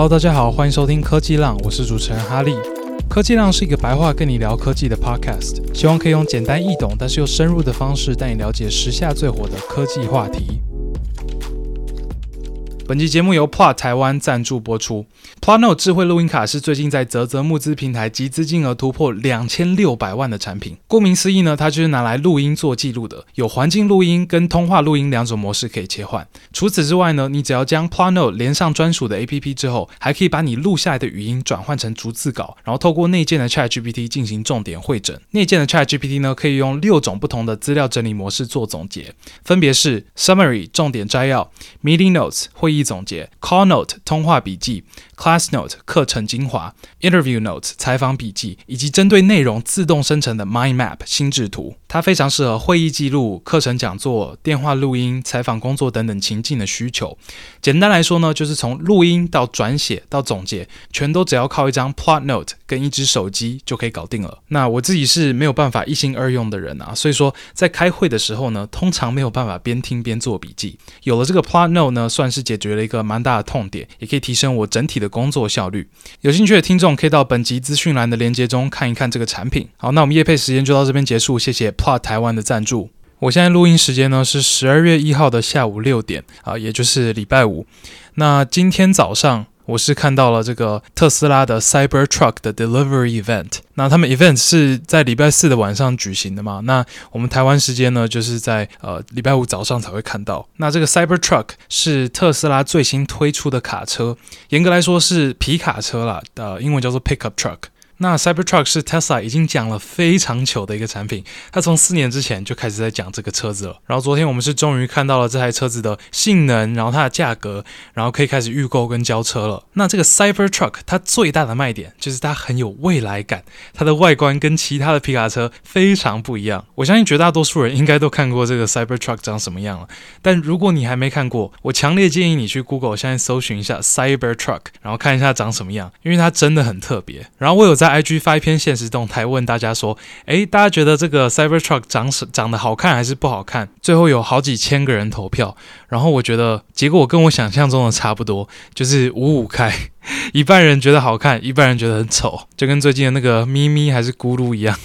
Hello，大家好，欢迎收听科技浪，我是主持人哈利。科技浪是一个白话跟你聊科技的 Podcast，希望可以用简单易懂但是又深入的方式带你了解时下最火的科技话题。本期节目由 p l a 台湾赞助播出。Plot Note 智慧录音卡是最近在泽泽募资平台集资金额突破两千六百万的产品。顾名思义呢，它就是拿来录音做记录的，有环境录音跟通话录音两种模式可以切换。除此之外呢，你只要将 Plot Note 连上专属的 APP 之后，还可以把你录下来的语音转换成逐字稿，然后透过内建的 ChatGPT 进行重点会诊。内建的 ChatGPT 呢，可以用六种不同的资料整理模式做总结，分别是 Summary 重点摘要、Meeting Notes 会议。一总结，Call Note 通话笔记，Class Note 课程精华，Interview Notes 采访笔记，以及针对内容自动生成的 Mind Map 心智图。它非常适合会议记录、课程讲座、电话录音、采访工作等等情境的需求。简单来说呢，就是从录音到转写到总结，全都只要靠一张 Plot Note 跟一支手机就可以搞定了。那我自己是没有办法一心二用的人啊，所以说在开会的时候呢，通常没有办法边听边做笔记。有了这个 Plot Note 呢，算是解决了一个蛮大的痛点，也可以提升我整体的工作效率。有兴趣的听众可以到本集资讯栏的链接中看一看这个产品。好，那我们夜配时间就到这边结束，谢谢。Plot 台湾的赞助，我现在录音时间呢是十二月一号的下午六点啊，也就是礼拜五。那今天早上我是看到了这个特斯拉的 Cybertruck 的 Delivery Event。那他们 Event 是在礼拜四的晚上举行的嘛？那我们台湾时间呢，就是在呃礼拜五早上才会看到。那这个 Cybertruck 是特斯拉最新推出的卡车，严格来说是皮卡车啦，呃，英文叫做 Pickup Truck。那 Cybertruck 是 Tesla 已经讲了非常久的一个产品，它从四年之前就开始在讲这个车子了。然后昨天我们是终于看到了这台车子的性能，然后它的价格，然后可以开始预购跟交车了。那这个 Cybertruck 它最大的卖点就是它很有未来感，它的外观跟其他的皮卡车非常不一样。我相信绝大多数人应该都看过这个 Cybertruck 长什么样了，但如果你还没看过，我强烈建议你去 Google 现在搜寻一下 Cybertruck，然后看一下长什么样，因为它真的很特别。然后我有在 IG 发一篇现实动态问大家说：“诶，大家觉得这个 Cybertruck 长什长得好看还是不好看？”最后有好几千个人投票，然后我觉得结果跟我想象中的差不多，就是五五开。一半人觉得好看，一半人觉得很丑，就跟最近的那个咪咪还是咕噜一样，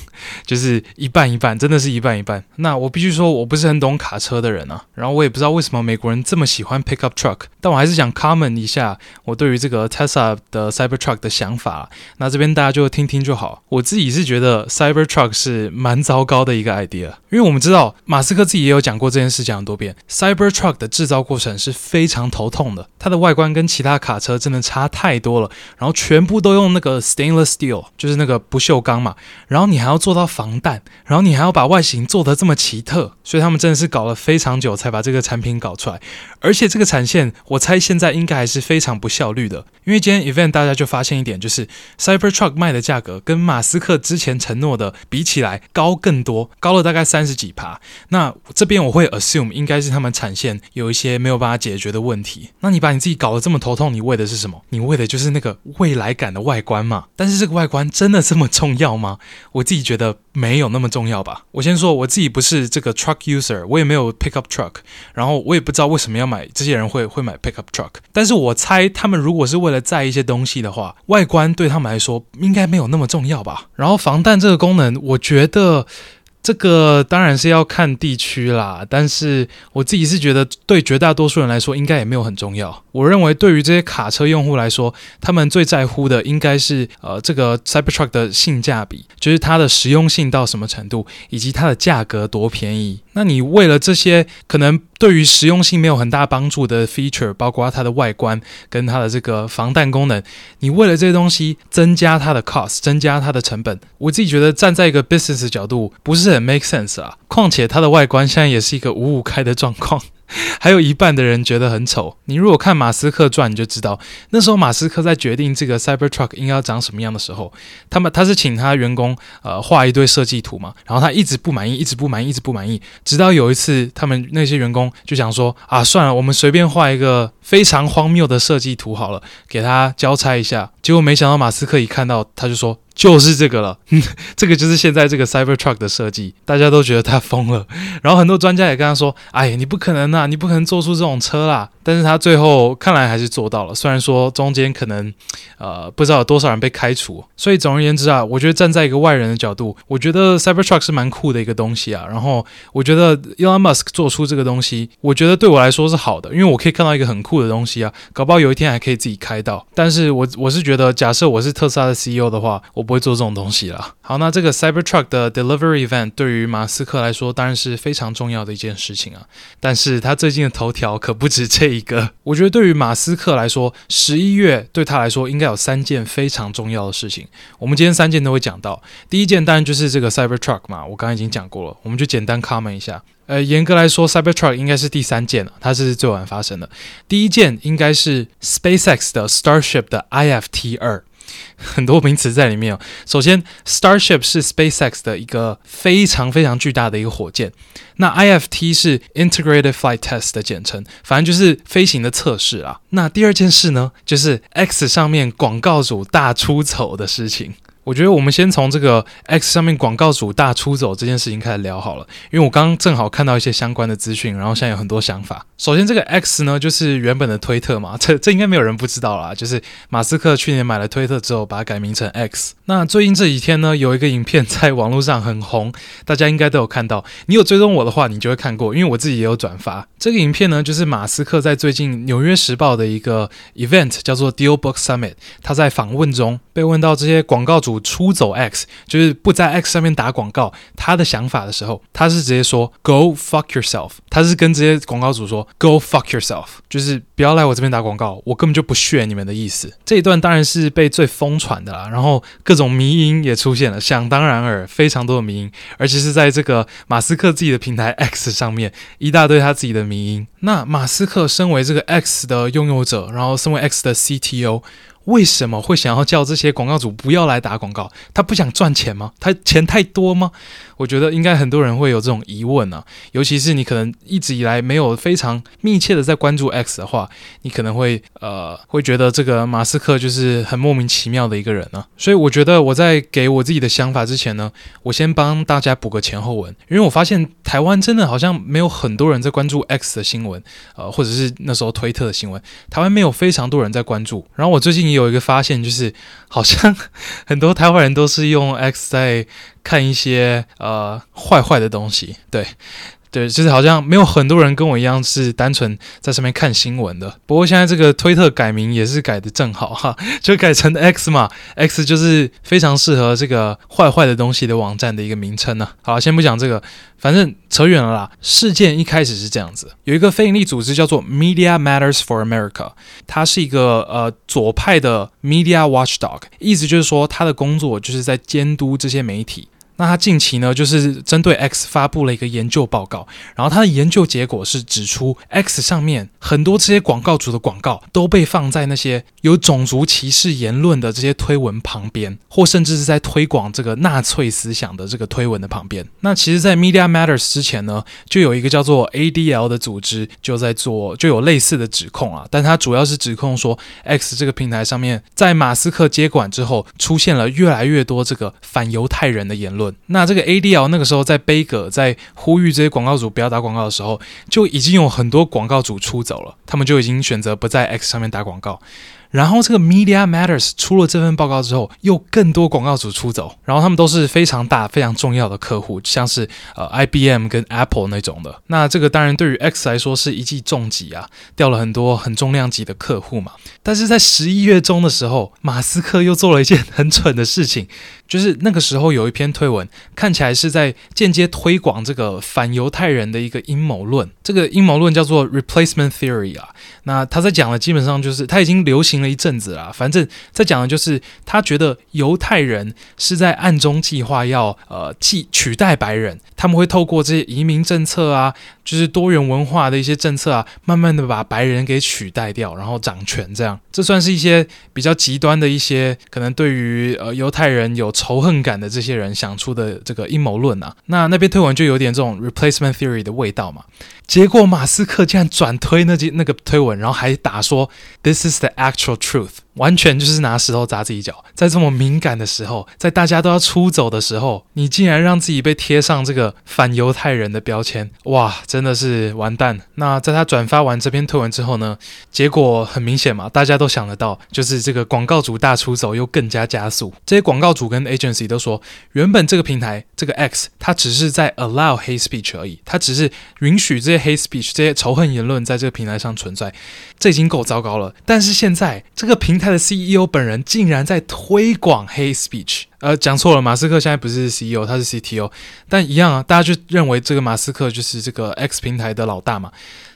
就是一半一半，真的是一半一半。那我必须说，我不是很懂卡车的人啊，然后我也不知道为什么美国人这么喜欢 pickup truck，但我还是想 comment 一下我对于这个 Tesla 的 Cybertruck 的想法。那这边大家就听听就好。我自己是觉得 Cybertruck 是蛮糟糕的一个 idea，因为我们知道马斯克自己也有讲过这件事讲很多遍，Cybertruck 的制造过程是非常头痛的，它的外观跟其他卡车真的差太。太多了，然后全部都用那个 stainless steel，就是那个不锈钢嘛，然后你还要做到防弹，然后你还要把外形做得这么奇特，所以他们真的是搞了非常久才把这个产品搞出来，而且这个产线我猜现在应该还是非常不效率的，因为今天 event 大家就发现一点，就是 Cybertruck 卖的价格跟马斯克之前承诺的比起来高更多，高了大概三十几趴。那这边我会 assume 应该是他们产线有一些没有办法解决的问题。那你把你自己搞得这么头痛，你为的是什么？你为的也就是那个未来感的外观嘛，但是这个外观真的这么重要吗？我自己觉得没有那么重要吧。我先说我自己不是这个 truck user，我也没有 pickup truck，然后我也不知道为什么要买，这些人会会买 pickup truck。但是我猜他们如果是为了载一些东西的话，外观对他们来说应该没有那么重要吧。然后防弹这个功能，我觉得。这个当然是要看地区啦，但是我自己是觉得对绝大多数人来说应该也没有很重要。我认为对于这些卡车用户来说，他们最在乎的应该是呃这个 Cybertruck 的性价比，就是它的实用性到什么程度，以及它的价格多便宜。那你为了这些可能对于实用性没有很大帮助的 feature，包括它的外观跟它的这个防弹功能，你为了这些东西增加它的 cost，增加它的成本，我自己觉得站在一个 business 角度不是很 make sense 啊。况且它的外观现在也是一个五五开的状况。还有一半的人觉得很丑。你如果看马斯克传，你就知道那时候马斯克在决定这个 Cybertruck 应该要长什么样的时候，他们他是请他员工呃画一堆设计图嘛，然后他一直不满意，一直不满意，一直不满意，直到有一次他们那些员工就想说啊，算了，我们随便画一个非常荒谬的设计图好了，给他交差一下。结果没想到马斯克一看到，他就说。就是这个了，这个就是现在这个 Cybertruck 的设计，大家都觉得他疯了。然后很多专家也跟他说：“哎呀，你不可能啊，你不可能做出这种车啦。”但是他最后看来还是做到了，虽然说中间可能呃不知道有多少人被开除。所以总而言之啊，我觉得站在一个外人的角度，我觉得 Cybertruck 是蛮酷的一个东西啊。然后我觉得 Elon Musk 做出这个东西，我觉得对我来说是好的，因为我可以看到一个很酷的东西啊，搞不好有一天还可以自己开到。但是我我是觉得，假设我是特斯拉的 CEO 的话，我不会做这种东西了。好，那这个 Cybertruck 的 Delivery Event 对于马斯克来说当然是非常重要的一件事情啊。但是他最近的头条可不止这一个。我觉得对于马斯克来说，十一月对他来说应该有三件非常重要的事情。我们今天三件都会讲到。第一件当然就是这个 Cybertruck 嘛，我刚刚已经讲过了，我们就简单 comment 一下。呃，严格来说，Cybertruck 应该是第三件了，它是最晚发生的。第一件应该是 SpaceX 的 Starship 的 IFT 二。很多名词在里面哦。首先，Starship 是 SpaceX 的一个非常非常巨大的一个火箭，那 IFT 是 Integrated Flight Test 的简称，反正就是飞行的测试啊。那第二件事呢，就是 X 上面广告主大出丑的事情。我觉得我们先从这个 X 上面广告主大出走这件事情开始聊好了，因为我刚刚正好看到一些相关的资讯，然后现在有很多想法。首先，这个 X 呢，就是原本的推特嘛，这这应该没有人不知道啦，就是马斯克去年买了推特之后，把它改名成 X。那最近这几天呢，有一个影片在网络上很红，大家应该都有看到。你有追踪我的话，你就会看过，因为我自己也有转发。这个影片呢，就是马斯克在最近纽约时报的一个 event 叫做 DealBook Summit，他在访问中被问到这些广告主。出走 X 就是不在 X 上面打广告，他的想法的时候，他是直接说 Go fuck yourself，他是跟这些广告主说 Go fuck yourself，就是不要来我这边打广告，我根本就不屑你们的意思。这一段当然是被最疯传的啦，然后各种迷音也出现了，想当然尔，非常多的迷音，而且是在这个马斯克自己的平台 X 上面，一大堆他自己的迷音。那马斯克身为这个 X 的拥有者，然后身为 X 的 CTO。为什么会想要叫这些广告主不要来打广告？他不想赚钱吗？他钱太多吗？我觉得应该很多人会有这种疑问啊，尤其是你可能一直以来没有非常密切的在关注 X 的话，你可能会呃会觉得这个马斯克就是很莫名其妙的一个人呢。所以我觉得我在给我自己的想法之前呢，我先帮大家补个前后文，因为我发现台湾真的好像没有很多人在关注 X 的新闻，呃，或者是那时候推特的新闻，台湾没有非常多人在关注。然后我最近也。有一个发现，就是好像 很多台湾人都是用 X 在看一些呃坏坏的东西，对。对，就是好像没有很多人跟我一样是单纯在上面看新闻的。不过现在这个推特改名也是改的正好哈，就改成 X 嘛，X 就是非常适合这个坏坏的东西的网站的一个名称呢。好，先不讲这个，反正扯远了啦。事件一开始是这样子，有一个非营利组织叫做 Media Matters for America，它是一个呃左派的 Media Watchdog，意思就是说他的工作就是在监督这些媒体。那他近期呢，就是针对 X 发布了一个研究报告，然后他的研究结果是指出，X 上面很多这些广告主的广告都被放在那些有种族歧视言论的这些推文旁边，或甚至是在推广这个纳粹思想的这个推文的旁边。那其实，在 Media Matters 之前呢，就有一个叫做 ADL 的组织就在做，就有类似的指控啊，但它主要是指控说，X 这个平台上面在马斯克接管之后，出现了越来越多这个反犹太人的言论。那这个 ADL 那个时候在杯葛，在呼吁这些广告主不要打广告的时候，就已经有很多广告主出走了，他们就已经选择不在 X 上面打广告。然后这个 Media Matters 出了这份报告之后，又更多广告主出走，然后他们都是非常大、非常重要的客户，像是呃 IBM 跟 Apple 那种的。那这个当然对于 X 来说是一记重击啊，掉了很多很重量级的客户嘛。但是在十一月中的时候，马斯克又做了一件很蠢的事情，就是那个时候有一篇推文，看起来是在间接推广这个反犹太人的一个阴谋论。这个阴谋论叫做 Replacement Theory 啊。那他在讲的基本上就是他已经流行了一阵子啦。反正，在讲的就是他觉得犹太人是在暗中计划要呃替取代白人，他们会透过这些移民政策啊，就是多元文化的一些政策啊，慢慢的把白人给取代掉，然后掌权这样。这算是一些比较极端的一些可能对于呃犹太人有仇恨感的这些人想出的这个阴谋论啊。那那边推文就有点这种 replacement theory 的味道嘛。结果马斯克竟然转推那句那个推文，然后还打说 This is the actual truth，完全就是拿石头砸自己脚。在这么敏感的时候，在大家都要出走的时候，你竟然让自己被贴上这个反犹太人的标签，哇，真的是完蛋。那在他转发完这篇推文之后呢，结果很明显嘛，大家都想得到，就是这个广告主大出走又更加加速。这些广告主跟 agency 都说，原本这个平台这个 X，它只是在 allow hate speech 而已，它只是允许这些 hate speech 这些仇恨言论在这个平台上存在，这已经够糟糕了。但是现在这个平台的 CEO 本人竟然在推广 hate speech，呃，讲错了，马斯克现在不是 CEO，他是 CTO，但一样啊，大家就认为这个马斯克就是这个 X 平台的老大嘛。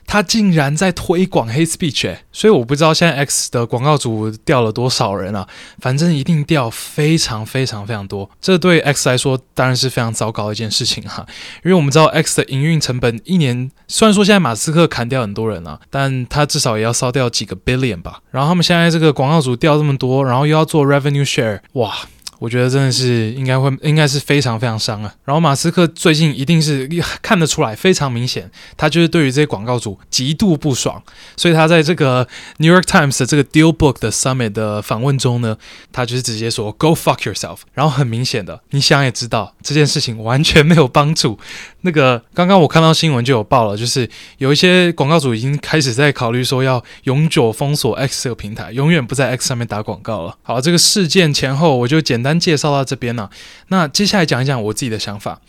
他竟然在推广 hate speech，诶，所以我不知道现在 X 的广告主掉了多少人啊，反正一定掉非常非常非常多。这对 X 来说当然是非常糟糕的一件事情哈，因为我们知道 X 的营运成本一年，虽然说现在马斯克砍掉很多人啊，但他至少也要烧掉几个 billion 吧。然后他们现在这个广告主掉这么多，然后又要做 revenue share，哇！我觉得真的是应该会，应该是非常非常伤啊。然后马斯克最近一定是看得出来，非常明显，他就是对于这些广告主极度不爽，所以他在这个 New York Times 的这个 DealBook 的 Summit 的访问中呢，他就是直接说 Go fuck yourself。然后很明显的，你想也知道，这件事情完全没有帮助。那个刚刚我看到新闻就有报了，就是有一些广告主已经开始在考虑说要永久封锁 X 这个平台，永远不在 X 上面打广告了。好，这个事件前后我就简单。单介绍到这边了，那接下来讲一讲我自己的想法。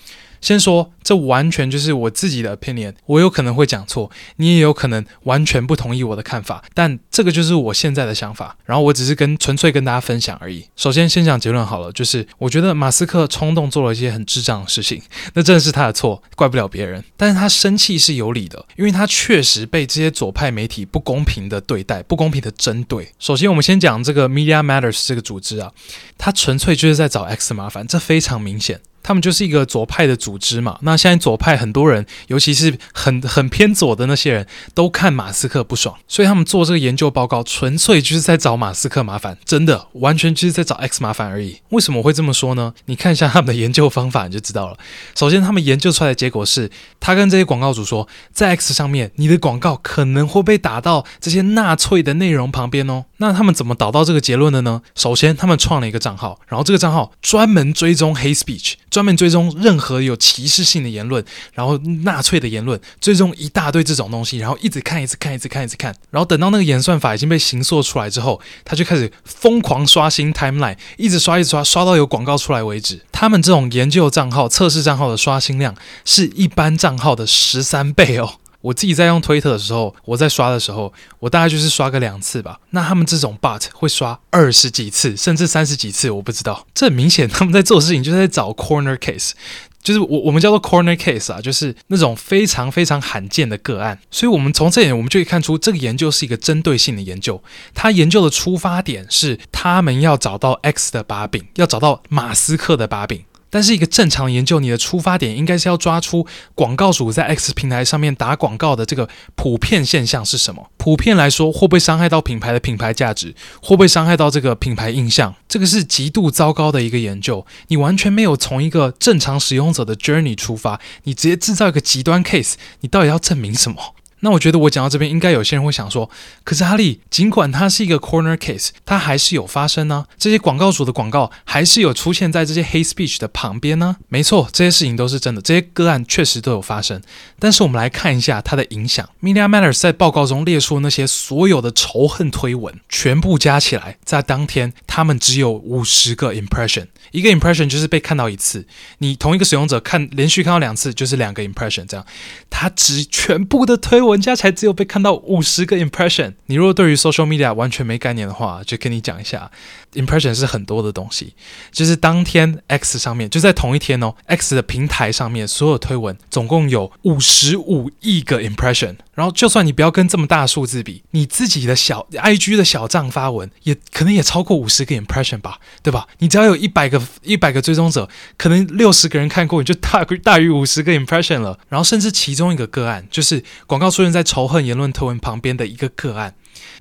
先说，这完全就是我自己的 opinion，我有可能会讲错，你也有可能完全不同意我的看法，但这个就是我现在的想法。然后我只是跟纯粹跟大家分享而已。首先，先讲结论好了，就是我觉得马斯克冲动做了一些很智障的事情，那真的是他的错，怪不了别人。但是他生气是有理的，因为他确实被这些左派媒体不公平的对待，不公平的针对。首先，我们先讲这个 Media Matters 这个组织啊，他纯粹就是在找 X 麻烦，这非常明显。他们就是一个左派的组织嘛。那现在左派很多人，尤其是很很偏左的那些人都看马斯克不爽，所以他们做这个研究报告，纯粹就是在找马斯克麻烦，真的完全就是在找 X 麻烦而已。为什么会这么说呢？你看一下他们的研究方法，你就知道了。首先，他们研究出来的结果是，他跟这些广告主说，在 X 上面，你的广告可能会被打到这些纳粹的内容旁边哦。那他们怎么导到这个结论的呢？首先，他们创了一个账号，然后这个账号专门追踪 h speech。专门追踪任何有歧视性的言论，然后纳粹的言论，追踪一大堆这种东西，然后一直看，一直看，一直看，一直看，然后等到那个演算法已经被形塑出来之后，他就开始疯狂刷新 timeline，一直刷，一直刷，刷到有广告出来为止。他们这种研究账号、测试账号的刷新量是一般账号的十三倍哦。我自己在用推特的时候，我在刷的时候，我大概就是刷个两次吧。那他们这种 bot 会刷二十几次，甚至三十几次，我不知道。这很明显，他们在做事情就是在找 corner case，就是我我们叫做 corner case 啊，就是那种非常非常罕见的个案。所以，我们从这点我们就可以看出，这个研究是一个针对性的研究。他研究的出发点是，他们要找到 X 的把柄，要找到马斯克的把柄。但是一个正常研究，你的出发点应该是要抓出广告主在 X 平台上面打广告的这个普遍现象是什么？普遍来说，会不会伤害到品牌的品牌价值？会不会伤害到这个品牌印象？这个是极度糟糕的一个研究。你完全没有从一个正常使用者的 journey 出发，你直接制造一个极端 case，你到底要证明什么？那我觉得我讲到这边，应该有些人会想说，可是哈利，尽管它是一个 corner case，它还是有发生呢、这些广告主的广告还是有出现在这些 hate speech 的旁边呢、没错，这些事情都是真的，这些个案确实都有发生。但是我们来看一下它的影响。Media Matters 在报告中列出那些所有的仇恨推文，全部加起来，在当天他们只有五十个 impression。一个 impression 就是被看到一次，你同一个使用者看连续看到两次，就是两个 impression。这样，它只全部的推文。玩家才只有被看到五十个 impression。你若对于 social media 完全没概念的话，就跟你讲一下，impression 是很多的东西。就是当天 X 上面就在同一天哦，X 的平台上面所有推文总共有五十五亿个 impression。然后就算你不要跟这么大的数字比，你自己的小 IG 的小账发文，也可能也超过五十个 impression 吧，对吧？你只要有一百个一百个追踪者，可能六十个人看过，你就大大于五十个 impression 了。然后甚至其中一个个案，就是广告出现在仇恨言论推文旁边的一个个案。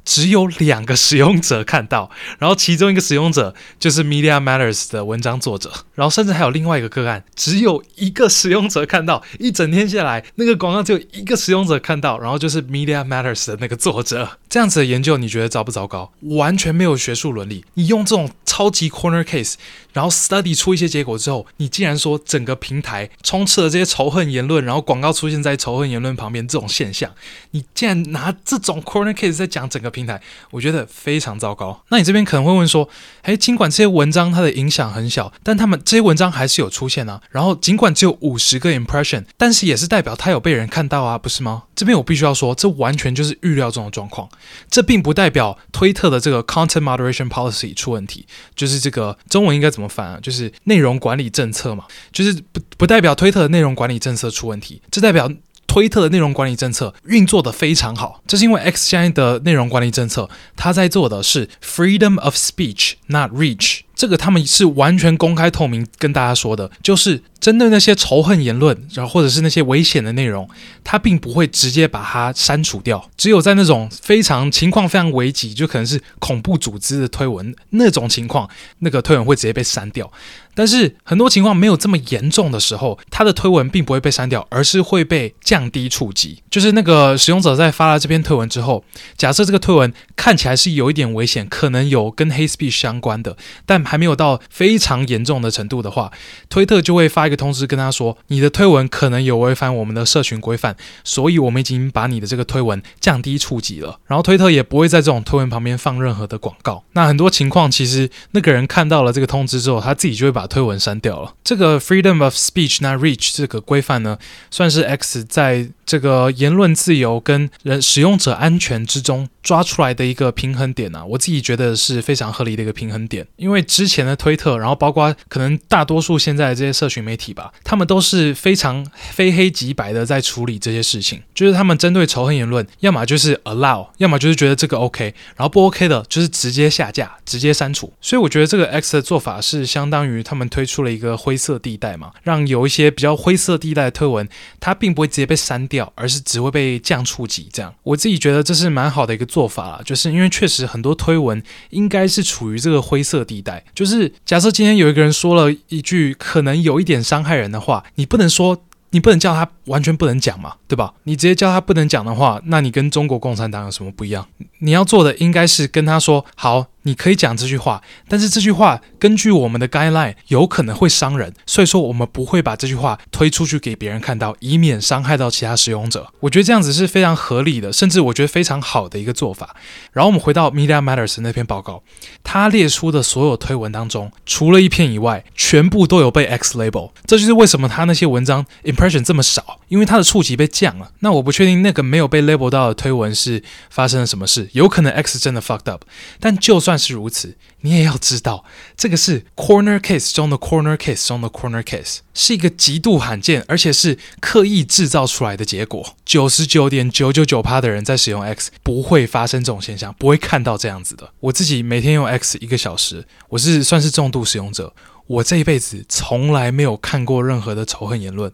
只有两个使用者看到，然后其中一个使用者就是 Media Matters 的文章作者，然后甚至还有另外一个个案，只有一个使用者看到，一整天下来，那个广告只有一个使用者看到，然后就是 Media Matters 的那个作者。这样子的研究，你觉得糟不糟糕？完全没有学术伦理。你用这种超级 corner case，然后 study 出一些结果之后，你竟然说整个平台充斥了这些仇恨言论，然后广告出现在仇恨言论旁边这种现象，你竟然拿这种 corner case 在讲整个平台，我觉得非常糟糕。那你这边可能会问说，诶，尽管这些文章它的影响很小，但他们这些文章还是有出现啊。然后尽管只有五十个 impression，但是也是代表它有被人看到啊，不是吗？这边我必须要说，这完全就是预料中的状况。这并不代表推特的这个 content moderation policy 出问题，就是这个中文应该怎么翻啊？就是内容管理政策嘛，就是不不代表推特的内容管理政策出问题，这代表推特的内容管理政策运作的非常好。这是因为 X 现在的内容管理政策，它在做的是 freedom of speech，not reach。这个他们是完全公开透明跟大家说的，就是针对那些仇恨言论，然后或者是那些危险的内容，他并不会直接把它删除掉。只有在那种非常情况非常危急，就可能是恐怖组织的推文那种情况，那个推文会直接被删掉。但是很多情况没有这么严重的时候，他的推文并不会被删掉，而是会被降低触及。就是那个使用者在发了这篇推文之后，假设这个推文看起来是有一点危险，可能有跟 hate speech 相关的，但还没有到非常严重的程度的话，推特就会发一个通知跟他说，你的推文可能有违反我们的社群规范，所以我们已经把你的这个推文降低触及了。然后推特也不会在这种推文旁边放任何的广告。那很多情况其实那个人看到了这个通知之后，他自己就会把推文删掉了。这个 freedom of speech 那 reach 这个规范呢，算是 X 在这个言论自由跟人使用者安全之中抓出来的一个平衡点啊，我自己觉得是非常合理的一个平衡点。因为之前的推特，然后包括可能大多数现在这些社群媒体吧，他们都是非常非黑即白的在处理这些事情，就是他们针对仇恨言论，要么就是 allow，要么就是觉得这个 OK，然后不 OK 的，就是直接下架、直接删除。所以我觉得这个 X 的做法是相当于他们推出了一个灰色地带嘛，让有一些比较灰色地带的推文，它并不会直接被删掉。而是只会被降触及，这样我自己觉得这是蛮好的一个做法啦，就是因为确实很多推文应该是处于这个灰色地带，就是假设今天有一个人说了一句可能有一点伤害人的话，你不能说，你不能叫他完全不能讲嘛，对吧？你直接叫他不能讲的话，那你跟中国共产党有什么不一样？你要做的应该是跟他说好。你可以讲这句话，但是这句话根据我们的 guideline 有可能会伤人，所以说我们不会把这句话推出去给别人看到，以免伤害到其他使用者。我觉得这样子是非常合理的，甚至我觉得非常好的一个做法。然后我们回到 Media Matters 那篇报告，他列出的所有推文当中，除了一篇以外，全部都有被 X label。这就是为什么他那些文章 impression 这么少，因为他的触及被降了。那我不确定那个没有被 label 到的推文是发生了什么事，有可能 X 真的 fucked up，但就算是如此，你也要知道，这个是 corner case 中的 corner case 中的 corner case，是一个极度罕见，而且是刻意制造出来的结果。九十九点九九九趴的人在使用 X 不会发生这种现象，不会看到这样子的。我自己每天用 X 一个小时，我是算是重度使用者，我这一辈子从来没有看过任何的仇恨言论。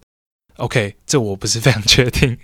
OK，这我不是非常确定，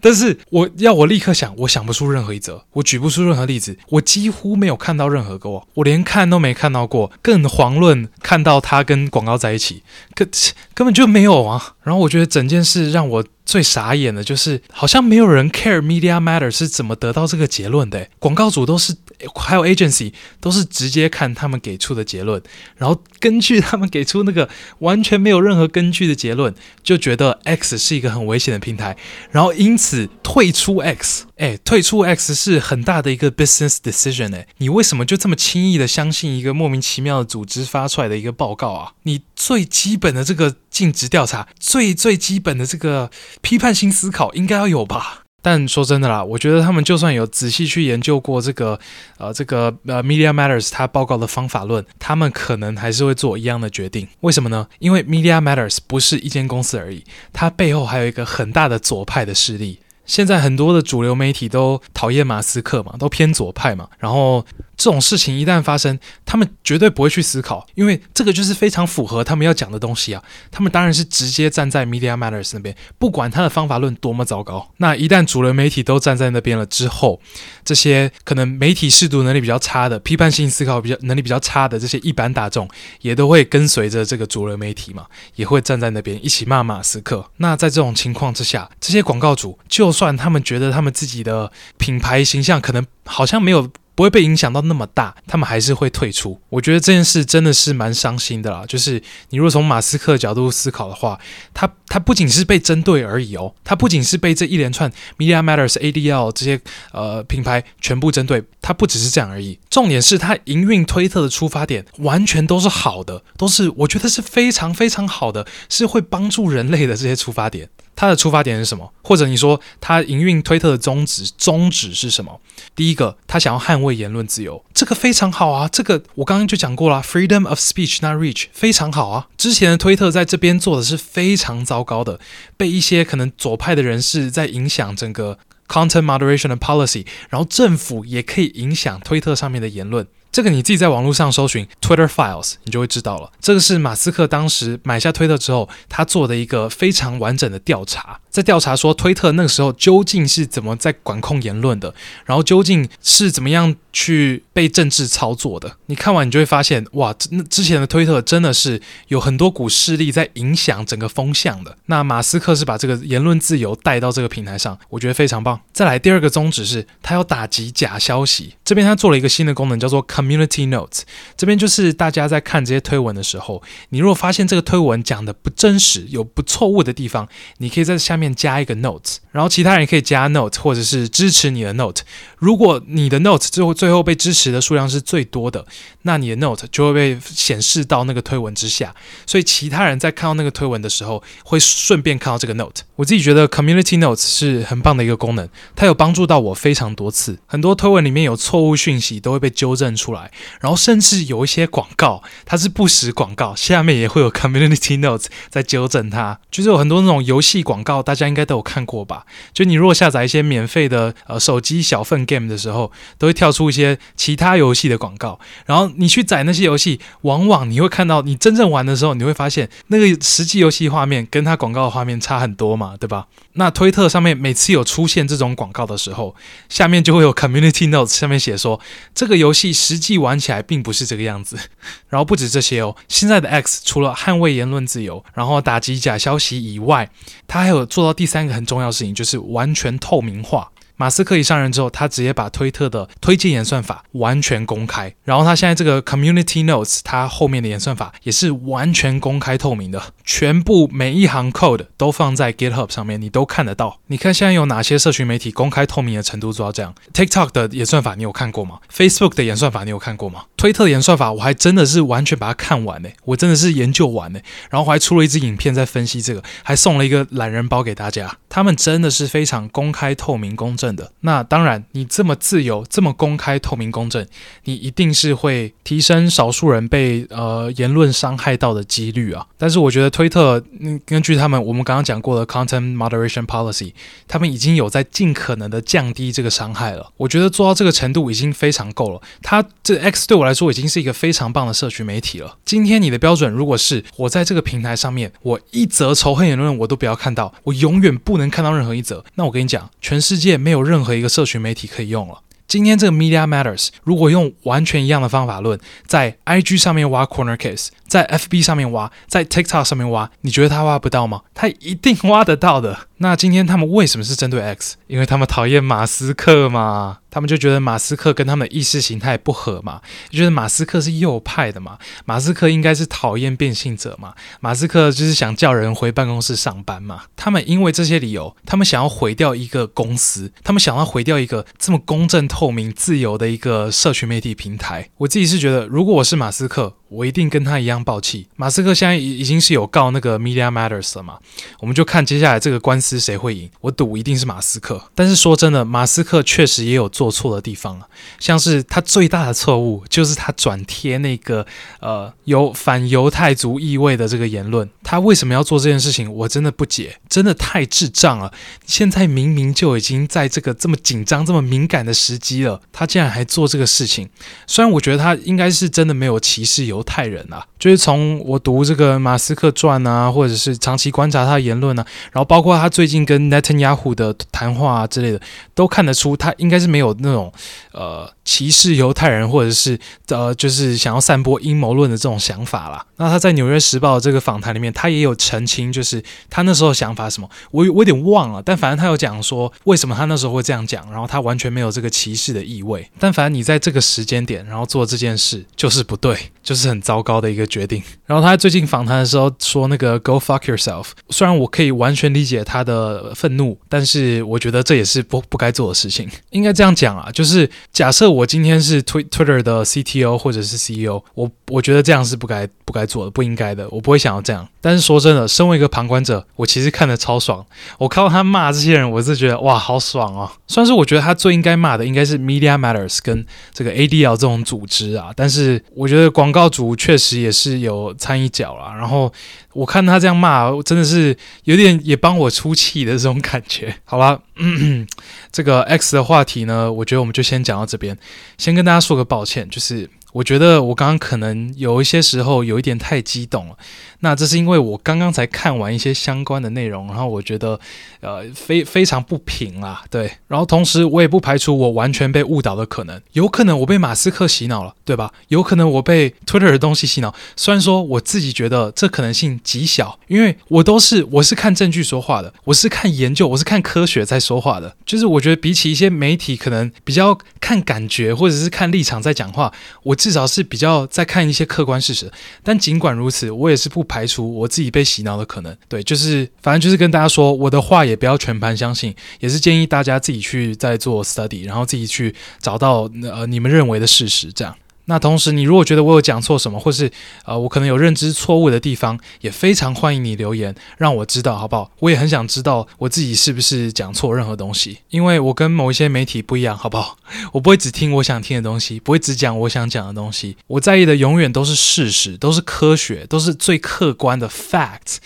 但是我要我立刻想，我想不出任何一则，我举不出任何例子，我几乎没有看到任何个，我连看都没看到过，更遑论看到他跟广告在一起，根根本就没有啊。然后我觉得整件事让我。最傻眼的就是，好像没有人 care Media Matter 是怎么得到这个结论的。广告主都是，还有 agency 都是直接看他们给出的结论，然后根据他们给出那个完全没有任何根据的结论，就觉得 X 是一个很危险的平台，然后因此退出 X。哎，退出 X 是很大的一个 business decision 哎，你为什么就这么轻易的相信一个莫名其妙的组织发出来的一个报告啊？你最基本的这个尽职调查，最最基本的这个批判性思考应该要有吧？但说真的啦，我觉得他们就算有仔细去研究过这个，呃，这个呃，Media Matters 他报告的方法论，他们可能还是会做一样的决定。为什么呢？因为 Media Matters 不是一间公司而已，它背后还有一个很大的左派的势力。现在很多的主流媒体都讨厌马斯克嘛，都偏左派嘛，然后。这种事情一旦发生，他们绝对不会去思考，因为这个就是非常符合他们要讲的东西啊。他们当然是直接站在 Media Matters 那边，不管他的方法论多么糟糕。那一旦主流媒体都站在那边了之后，这些可能媒体识读能力比较差的、批判性思考比较能力比较差的这些一般大众，也都会跟随着这个主流媒体嘛，也会站在那边一起骂马斯克。那在这种情况之下，这些广告主就算他们觉得他们自己的品牌形象可能好像没有。不会被影响到那么大，他们还是会退出。我觉得这件事真的是蛮伤心的啦。就是你如果从马斯克角度思考的话，他他不仅是被针对而已哦，他不仅是被这一连串 Media Matters、ADL 这些呃品牌全部针对，他不只是这样而已。重点是他营运推特的出发点完全都是好的，都是我觉得是非常非常好的，是会帮助人类的这些出发点。他的出发点是什么？或者你说他营运推特的宗旨，宗旨是什么？第一个，他想要捍卫言论自由，这个非常好啊。这个我刚刚就讲过了，freedom of speech not reach，非常好啊。之前的推特在这边做的是非常糟糕的，被一些可能左派的人士在影响整个 content moderation 的 policy，然后政府也可以影响推特上面的言论。这个你自己在网络上搜寻 Twitter Files，你就会知道了。这个是马斯克当时买下推特之后，他做的一个非常完整的调查，在调查说推特那个时候究竟是怎么在管控言论的，然后究竟是怎么样去被政治操作的。你看完你就会发现，哇，之前的推特真的是有很多股势力在影响整个风向的。那马斯克是把这个言论自由带到这个平台上，我觉得非常棒。再来第二个宗旨是，他要打击假消息。这边他做了一个新的功能，叫做 Community Notes，这边就是大家在看这些推文的时候，你如果发现这个推文讲的不真实，有不错误的地方，你可以在下面加一个 Note，然后其他人也可以加 Note，或者是支持你的 Note。如果你的 Note 最后最后被支持的数量是最多的，那你的 Note 就会被显示到那个推文之下，所以其他人在看到那个推文的时候，会顺便看到这个 Note。我自己觉得 Community Notes 是很棒的一个功能，它有帮助到我非常多次，很多推文里面有错误讯息都会被纠正出出来。然后甚至有一些广告，它是不实广告，下面也会有 community notes 在纠正它。就是有很多那种游戏广告，大家应该都有看过吧？就你如果下载一些免费的呃手机小份 game 的时候，都会跳出一些其他游戏的广告。然后你去载那些游戏，往往你会看到，你真正玩的时候，你会发现那个实际游戏画面跟它广告的画面差很多嘛，对吧？那推特上面每次有出现这种广告的时候，下面就会有 community notes，下面写说这个游戏实际玩起来并不是这个样子，然后不止这些哦，现在的 X 除了捍卫言论自由，然后打击假消息以外，它还有做到第三个很重要的事情，就是完全透明化。马斯克一上任之后，他直接把推特的推荐演算法完全公开，然后他现在这个 Community Notes，它后面的演算法也是完全公开透明的，全部每一行 code 都放在 GitHub 上面，你都看得到。你看现在有哪些社群媒体公开透明的程度做到这样？TikTok 的演算法你有看过吗？Facebook 的演算法你有看过吗？推特的演算法我还真的是完全把它看完呢，我真的是研究完呢，然后我还出了一支影片在分析这个，还送了一个懒人包给大家。他们真的是非常公开透明公正。的那当然，你这么自由、这么公开、透明、公正，你一定是会提升少数人被呃言论伤害到的几率啊。但是我觉得推特，嗯，根据他们我们刚刚讲过的 content moderation policy，他们已经有在尽可能的降低这个伤害了。我觉得做到这个程度已经非常够了。他这 X 对我来说已经是一个非常棒的社群媒体了。今天你的标准如果是我在这个平台上面，我一则仇恨言论我都不要看到，我永远不能看到任何一则，那我跟你讲，全世界没有。任何一个社群媒体可以用了。今天这个 Media Matters，如果用完全一样的方法论，在 IG 上面挖 Corner Case，在 FB 上面挖，在 TikTok 上面挖，你觉得他挖不到吗？他一定挖得到的。那今天他们为什么是针对 X？因为他们讨厌马斯克嘛。他们就觉得马斯克跟他们的意识形态不合嘛，就觉得马斯克是右派的嘛，马斯克应该是讨厌变性者嘛，马斯克就是想叫人回办公室上班嘛。他们因为这些理由，他们想要毁掉一个公司，他们想要毁掉一个这么公正、透明、自由的一个社群媒体平台。我自己是觉得，如果我是马斯克，我一定跟他一样爆气。马斯克现在已已经是有告那个 Media Matters 了嘛，我们就看接下来这个官司谁会赢。我赌一定是马斯克。但是说真的，马斯克确实也有做错的地方啊，像是他最大的错误就是他转贴那个呃有反犹太族意味的这个言论。他为什么要做这件事情？我真的不解，真的太智障了。现在明明就已经在这个这么紧张、这么敏感的时机了，他竟然还做这个事情。虽然我觉得他应该是真的没有歧视犹犹太人啊，就是从我读这个马斯克传啊，或者是长期观察他的言论啊，然后包括他最近跟 Netanyahu 的谈话啊之类的，都看得出他应该是没有那种呃歧视犹太人，或者是呃就是想要散播阴谋论的这种想法啦。那他在《纽约时报》这个访谈里面，他也有澄清，就是他那时候想法什么，我我有点忘了，但反正他有讲说为什么他那时候会这样讲，然后他完全没有这个歧视的意味。但反正你在这个时间点，然后做这件事就是不对，就是很糟糕的一个决定。然后他最近访谈的时候说那个 “Go fuck yourself”，虽然我可以完全理解他的愤怒，但是我觉得这也是不不该做的事情。应该这样讲啊，就是假设我今天是 Twitter 的 CTO 或者是 CEO，我我觉得这样是不该不该做的，不应该的，我不会想要这样。但是说真的，身为一个旁观者，我其实看得超爽。我看到他骂这些人，我是觉得哇，好爽哦。虽然是我觉得他最应该骂的应该是 Media Matters 跟这个 ADL 这种组织啊，但是我觉得广告主确实也是有掺一脚啦。然后我看他这样骂，真的是有点也帮我出气的这种感觉。好了，这个 X 的话题呢，我觉得我们就先讲到这边，先跟大家说个抱歉，就是。我觉得我刚刚可能有一些时候有一点太激动了，那这是因为我刚刚才看完一些相关的内容，然后我觉得呃非非常不平啦，对，然后同时我也不排除我完全被误导的可能，有可能我被马斯克洗脑了，对吧？有可能我被 Twitter 的东西洗脑，虽然说我自己觉得这可能性极小，因为我都是我是看证据说话的，我是看研究，我是看科学在说话的，就是我觉得比起一些媒体可能比较看感觉或者是看立场在讲话，我。至少是比较在看一些客观事实，但尽管如此，我也是不排除我自己被洗脑的可能。对，就是反正就是跟大家说，我的话也不要全盘相信，也是建议大家自己去再做 study，然后自己去找到呃你们认为的事实，这样。那同时，你如果觉得我有讲错什么，或是呃我可能有认知错误的地方，也非常欢迎你留言让我知道，好不好？我也很想知道我自己是不是讲错任何东西，因为我跟某一些媒体不一样，好不好？我不会只听我想听的东西，不会只讲我想讲的东西，我在意的永远都是事实，都是科学，都是最客观的 facts。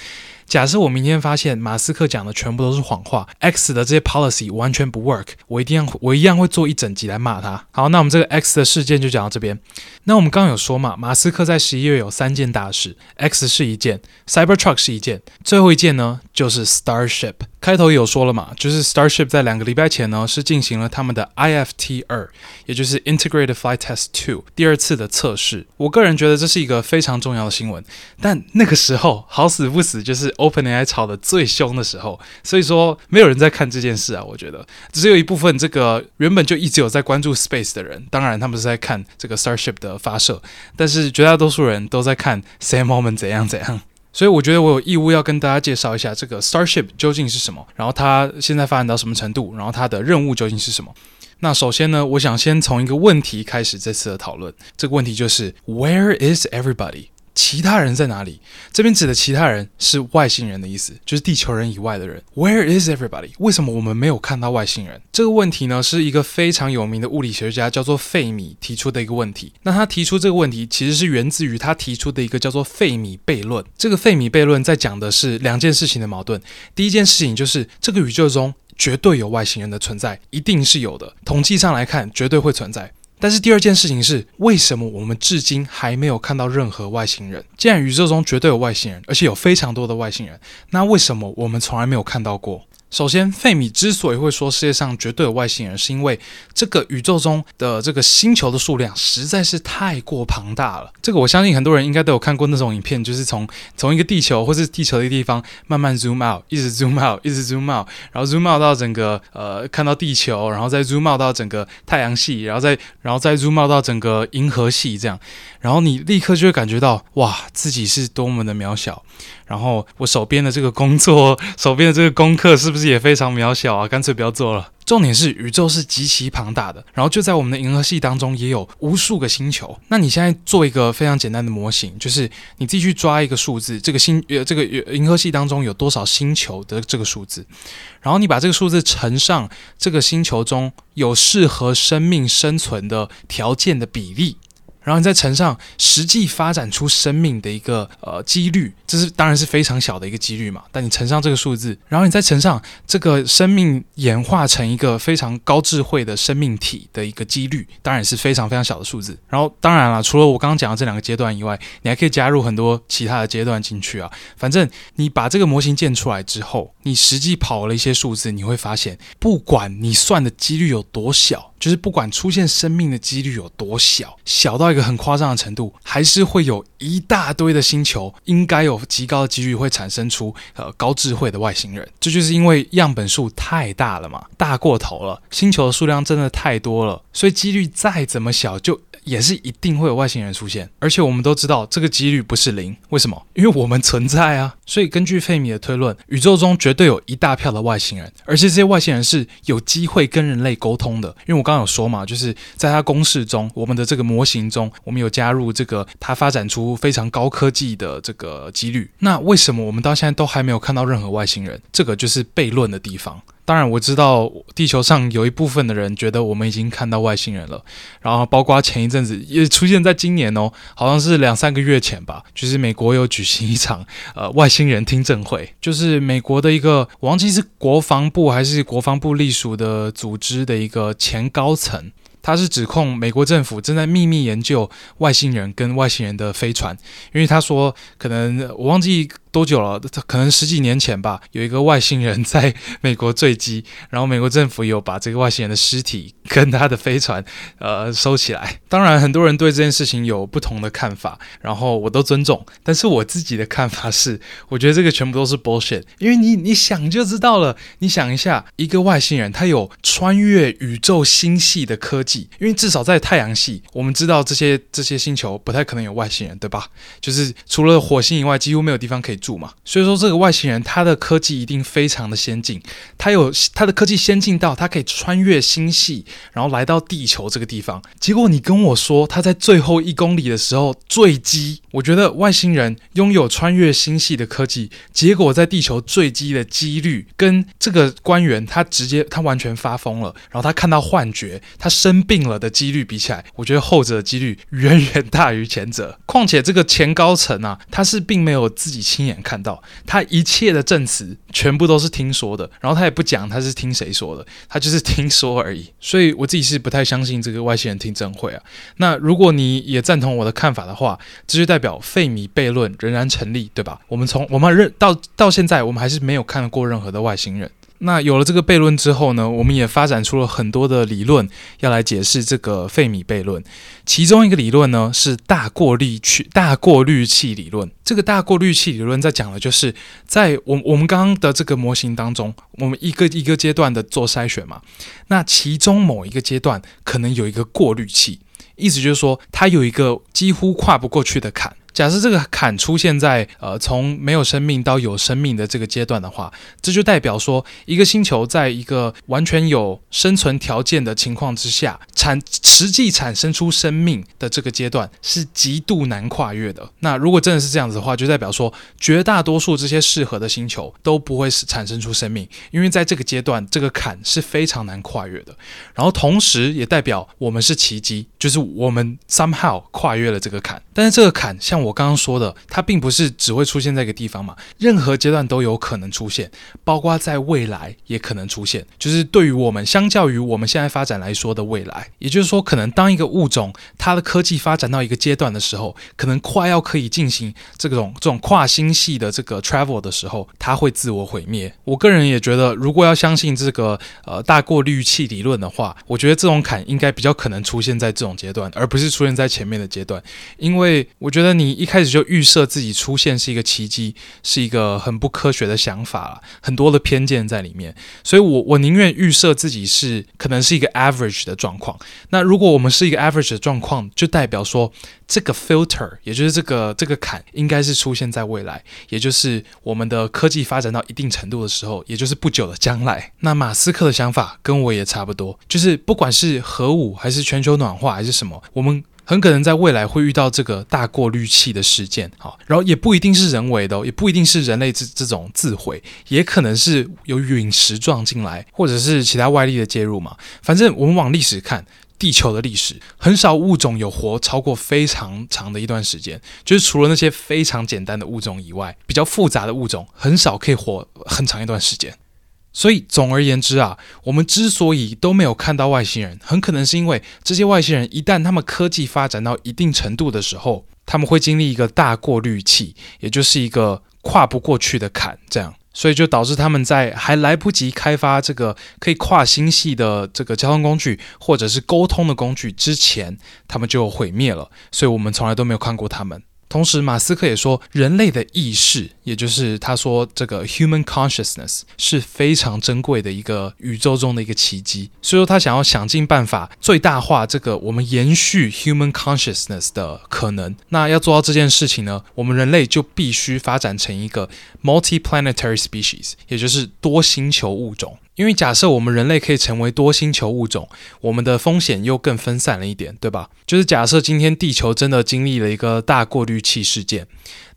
假设我明天发现马斯克讲的全部都是谎话，X 的这些 policy 完全不 work，我一定要我一样会做一整集来骂他。好，那我们这个 X 的事件就讲到这边。那我们刚刚有说嘛，马斯克在十一月有三件大事，X 是一件，Cybertruck 是一件，最后一件呢就是 Starship。开头有说了嘛，就是 Starship 在两个礼拜前呢是进行了他们的 IFT 二，也就是 Integrated Flight Test Two 第二次的测试。我个人觉得这是一个非常重要的新闻，但那个时候好死不死就是 OpenAI 吵得最凶的时候，所以说没有人在看这件事啊。我觉得只有一部分这个原本就一直有在关注 Space 的人，当然他们是在看这个 Starship 的发射，但是绝大多数人都在看 Sam Altman 怎样怎样。所以我觉得我有义务要跟大家介绍一下这个 Starship 究竟是什么，然后它现在发展到什么程度，然后它的任务究竟是什么。那首先呢，我想先从一个问题开始这次的讨论。这个问题就是 Where is everybody？其他人在哪里？这边指的其他人是外星人的意思，就是地球人以外的人。Where is everybody？为什么我们没有看到外星人？这个问题呢，是一个非常有名的物理学家叫做费米提出的一个问题。那他提出这个问题，其实是源自于他提出的一个叫做费米悖论。这个费米悖论在讲的是两件事情的矛盾。第一件事情就是这个宇宙中绝对有外星人的存在，一定是有的，统计上来看绝对会存在。但是第二件事情是，为什么我们至今还没有看到任何外星人？既然宇宙中绝对有外星人，而且有非常多的外星人，那为什么我们从来没有看到过？首先，费米之所以会说世界上绝对有外星人，是因为这个宇宙中的这个星球的数量实在是太过庞大了。这个我相信很多人应该都有看过那种影片，就是从从一个地球或是地球的一个地方慢慢 zoom out，一直 zoom out，一直 zoom out，然后 zoom out 到整个呃看到地球，然后再 zoom out 到整个太阳系，然后再然后再 zoom out 到整个银河系这样，然后你立刻就会感觉到哇，自己是多么的渺小。然后我手边的这个工作，手边的这个功课是不是？也非常渺小啊？干脆不要做了。重点是宇宙是极其庞大的，然后就在我们的银河系当中也有无数个星球。那你现在做一个非常简单的模型，就是你自己去抓一个数字，这个星呃这个银河系当中有多少星球的这个数字，然后你把这个数字乘上这个星球中有适合生命生存的条件的比例。然后你再乘上实际发展出生命的一个呃几率，这是当然是非常小的一个几率嘛。但你乘上这个数字，然后你再乘上这个生命演化成一个非常高智慧的生命体的一个几率，当然是非常非常小的数字。然后当然了，除了我刚刚讲的这两个阶段以外，你还可以加入很多其他的阶段进去啊。反正你把这个模型建出来之后，你实际跑了一些数字，你会发现，不管你算的几率有多小。就是不管出现生命的几率有多小，小到一个很夸张的程度，还是会有一大堆的星球，应该有极高的几率会产生出呃高智慧的外星人。这就是因为样本数太大了嘛，大过头了，星球的数量真的太多了，所以几率再怎么小就。也是一定会有外星人出现，而且我们都知道这个几率不是零，为什么？因为我们存在啊！所以根据费米的推论，宇宙中绝对有一大票的外星人，而且这些外星人是有机会跟人类沟通的。因为我刚刚有说嘛，就是在他公式中，我们的这个模型中，我们有加入这个他发展出非常高科技的这个几率。那为什么我们到现在都还没有看到任何外星人？这个就是悖论的地方。当然，我知道地球上有一部分的人觉得我们已经看到外星人了，然后包括前一阵子也出现在今年哦，好像是两三个月前吧，就是美国有举行一场呃外星人听证会，就是美国的一个我忘记是国防部还是国防部隶属的组织的一个前高层。他是指控美国政府正在秘密研究外星人跟外星人的飞船，因为他说可能我忘记多久了，可能十几年前吧，有一个外星人在美国坠机，然后美国政府有把这个外星人的尸体跟他的飞船呃收起来。当然，很多人对这件事情有不同的看法，然后我都尊重。但是我自己的看法是，我觉得这个全部都是 bullshit，因为你你想就知道了。你想一下，一个外星人他有穿越宇宙星系的科技。因为至少在太阳系，我们知道这些这些星球不太可能有外星人，对吧？就是除了火星以外，几乎没有地方可以住嘛。所以说，这个外星人他的科技一定非常的先进，他有他的科技先进到他可以穿越星系，然后来到地球这个地方。结果你跟我说他在最后一公里的时候坠机，我觉得外星人拥有穿越星系的科技，结果在地球坠机的几率跟这个官员他直接他完全发疯了，然后他看到幻觉，他生。病了的几率比起来，我觉得后者的几率远远大于前者。况且这个前高层啊，他是并没有自己亲眼看到，他一切的证词全部都是听说的，然后他也不讲他是听谁说的，他就是听说而已。所以我自己是不太相信这个外星人听证会啊。那如果你也赞同我的看法的话，这就代表费米悖论仍然成立，对吧？我们从我们认到到现在，我们还是没有看过任何的外星人。那有了这个悖论之后呢，我们也发展出了很多的理论要来解释这个费米悖论。其中一个理论呢是大过滤器大过滤器理论。这个大过滤器理论在讲的就是在我我们刚刚的这个模型当中，我们一个一个阶段的做筛选嘛。那其中某一个阶段可能有一个过滤器，意思就是说它有一个几乎跨不过去的坎。假设这个坎出现在呃从没有生命到有生命的这个阶段的话，这就代表说一个星球在一个完全有生存条件的情况之下，产实际产生出生命的这个阶段是极度难跨越的。那如果真的是这样子的话，就代表说绝大多数这些适合的星球都不会产生出生命，因为在这个阶段这个坎是非常难跨越的。然后同时也代表我们是奇迹，就是我们 somehow 跨越了这个坎。但是这个坎像我刚刚说的，它并不是只会出现在一个地方嘛，任何阶段都有可能出现，包括在未来也可能出现。就是对于我们，相较于我们现在发展来说的未来，也就是说，可能当一个物种它的科技发展到一个阶段的时候，可能快要可以进行这种这种跨星系的这个 travel 的时候，它会自我毁灭。我个人也觉得，如果要相信这个呃大过滤器理论的话，我觉得这种坎应该比较可能出现在这种阶段，而不是出现在前面的阶段。因为我觉得你一开始就预设自己出现是一个奇迹，是一个很不科学的想法，很多的偏见在里面。所以我我宁愿预设自己是可能是一个 average 的状况。那如果我们是一个 average 的状况，就代表说这个 filter，也就是这个这个坎，应该是出现在未来，也就是我们的科技发展到一定程度的时候，也就是不久的将来。那马斯克的想法跟我也差不多，就是不管是核武还是全球暖化还是什么，我们很可能在未来会遇到这个大过滤器的事件。好，然后也不一定是人为的，也不一定是人类这这种自毁，也可能是有陨石撞进来，或者是其他外力的介入嘛。反正我们往历史看。地球的历史，很少物种有活超过非常长的一段时间，就是除了那些非常简单的物种以外，比较复杂的物种很少可以活很长一段时间。所以总而言之啊，我们之所以都没有看到外星人，很可能是因为这些外星人一旦他们科技发展到一定程度的时候，他们会经历一个大过滤器，也就是一个跨不过去的坎，这样。所以就导致他们在还来不及开发这个可以跨星系的这个交通工具，或者是沟通的工具之前，他们就毁灭了。所以我们从来都没有看过他们。同时，马斯克也说，人类的意识，也就是他说这个 human consciousness 是非常珍贵的一个宇宙中的一个奇迹。所以说，他想要想尽办法最大化这个我们延续 human consciousness 的可能。那要做到这件事情呢，我们人类就必须发展成一个 multi-planetary species，也就是多星球物种。因为假设我们人类可以成为多星球物种，我们的风险又更分散了一点，对吧？就是假设今天地球真的经历了一个大过滤器事件，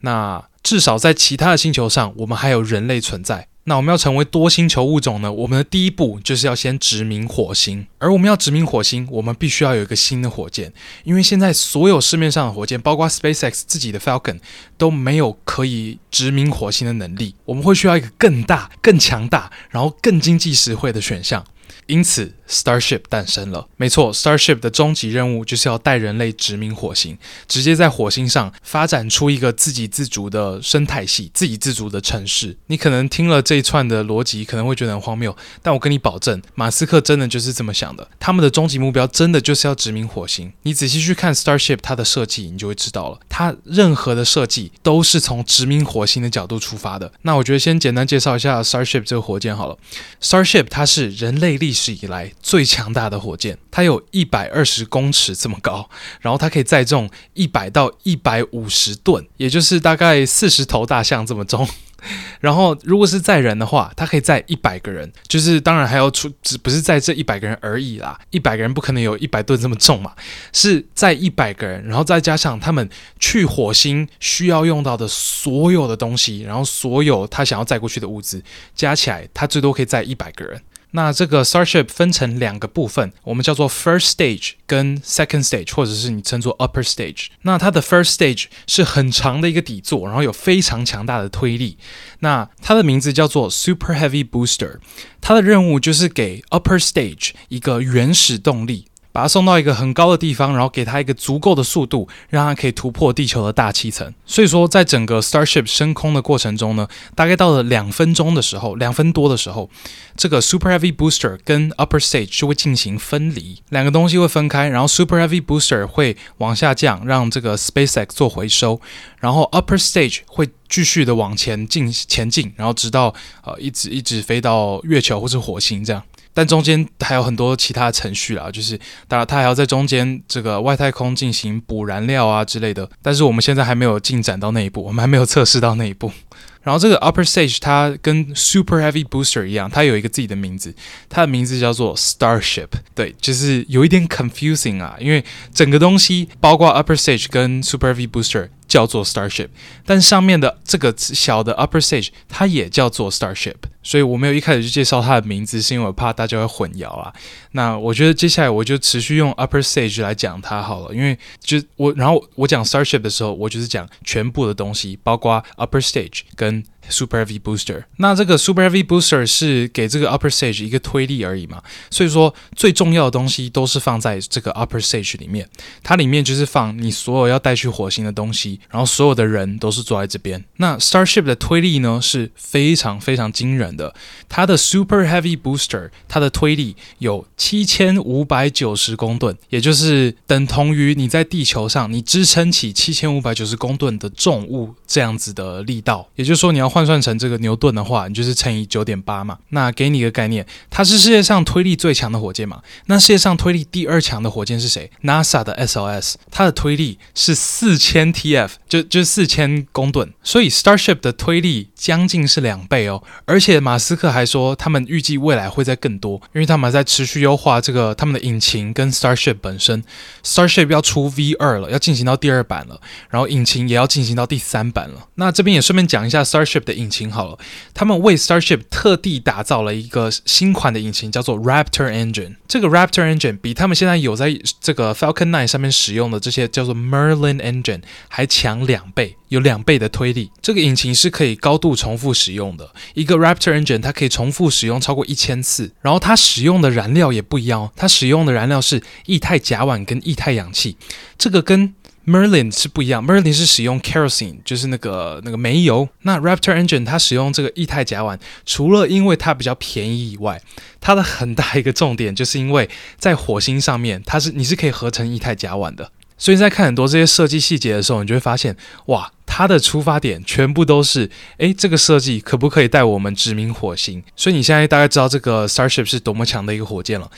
那至少在其他的星球上，我们还有人类存在。那我们要成为多星球物种呢？我们的第一步就是要先殖民火星，而我们要殖民火星，我们必须要有一个新的火箭，因为现在所有市面上的火箭，包括 SpaceX 自己的 Falcon，都没有可以殖民火星的能力。我们会需要一个更大、更强大，然后更经济实惠的选项。因此，Starship 诞生了。没错，Starship 的终极任务就是要带人类殖民火星，直接在火星上发展出一个自给自足的生态系、自给自足的城市。你可能听了这一串的逻辑，可能会觉得很荒谬，但我跟你保证，马斯克真的就是这么想的。他们的终极目标真的就是要殖民火星。你仔细去看 Starship 它的设计，你就会知道了。它任何的设计都是从殖民火星的角度出发的。那我觉得先简单介绍一下 Starship 这个火箭好了。Starship 它是人类历史以来最强大的火箭，它有一百二十公尺这么高，然后它可以载重一百到一百五十吨，也就是大概四十头大象这么重。然后，如果是载人的话，它可以载一百个人，就是当然还要出，只不是载这一百个人而已啦。一百个人不可能有一百吨这么重嘛，是载一百个人，然后再加上他们去火星需要用到的所有的东西，然后所有他想要载过去的物资加起来，他最多可以载一百个人。那这个 Starship 分成两个部分，我们叫做 First Stage 跟 Second Stage，或者是你称作 Upper Stage。那它的 First Stage 是很长的一个底座，然后有非常强大的推力。那它的名字叫做 Super Heavy Booster，它的任务就是给 Upper Stage 一个原始动力。把它送到一个很高的地方，然后给它一个足够的速度，让它可以突破地球的大气层。所以说，在整个 Starship 升空的过程中呢，大概到了两分钟的时候，两分多的时候，这个 Super Heavy Booster 跟 Upper Stage 就会进行分离，两个东西会分开，然后 Super Heavy Booster 会往下降，让这个 SpaceX 做回收，然后 Upper Stage 会继续的往前进前进，然后直到呃一直一直飞到月球或是火星这样。但中间还有很多其他程序啦，就是当然它还要在中间这个外太空进行补燃料啊之类的，但是我们现在还没有进展到那一步，我们还没有测试到那一步。然后这个 Upper Stage 它跟 Super Heavy Booster 一样，它有一个自己的名字，它的名字叫做 Starship。对，就是有一点 confusing 啊，因为整个东西包括 Upper Stage 跟 Super Heavy Booster。叫做 Starship，但上面的这个小的 Upper Stage 它也叫做 Starship，所以我没有一开始就介绍它的名字，是因为我怕大家会混淆啊。那我觉得接下来我就持续用 Upper Stage 来讲它好了，因为就我然后我讲 Starship 的时候，我就是讲全部的东西，包括 Upper Stage 跟 Super Heavy Booster。那这个 Super Heavy Booster 是给这个 Upper Stage 一个推力而已嘛，所以说最重要的东西都是放在这个 Upper Stage 里面，它里面就是放你所有要带去火星的东西，然后所有的人都是坐在这边。那 Starship 的推力呢是非常非常惊人的，它的 Super Heavy Booster 它的推力有七千五百九十公吨，也就是等同于你在地球上你支撑起七千五百九十公吨的重物这样子的力道，也就是说你要换算成这个牛顿的话，你就是乘以九点八嘛。那给你一个概念，它是世界上推力最强的火箭嘛？那世界上推力第二强的火箭是谁？NASA 的 SLS，它的推力是四千 TF，就就四千公吨，所以 Starship 的推力将近是两倍哦。而且马斯克还说，他们预计未来会再更多，因为他们还在持续优化这个他们的引擎跟 Starship 本身。Starship 要出 V 二了，要进行到第二版了，然后引擎也要进行到第三版了。那这边也顺便讲一下 Starship 的引擎好了，他们为 Starship 特地打造了一个新款的引擎，叫做 Raptor Engine。这个 Raptor Engine 比他们现在有在这个 Falcon 9上面使用的这些叫做 Merlin Engine 还强两倍，有两倍的推力。这个引擎是可以高度重复使用的，一个 Raptor Engine 它可以重复使用超过一千次，然后它使用的燃料也不一样哦，它使用的燃料是液态甲烷跟液态氧气，这个跟 Merlin 是不一样，Merlin 是使用 kerosene，就是那个那个煤油。那 Raptor Engine 它使用这个液态甲烷，除了因为它比较便宜以外，它的很大一个重点就是因为在火星上面，它是你是可以合成液态甲烷的。所以在看很多这些设计细节的时候，你就会发现，哇，它的出发点全部都是，诶，这个设计可不可以带我们殖民火星？所以你现在大概知道这个 Starship 是多么强的一个火箭了。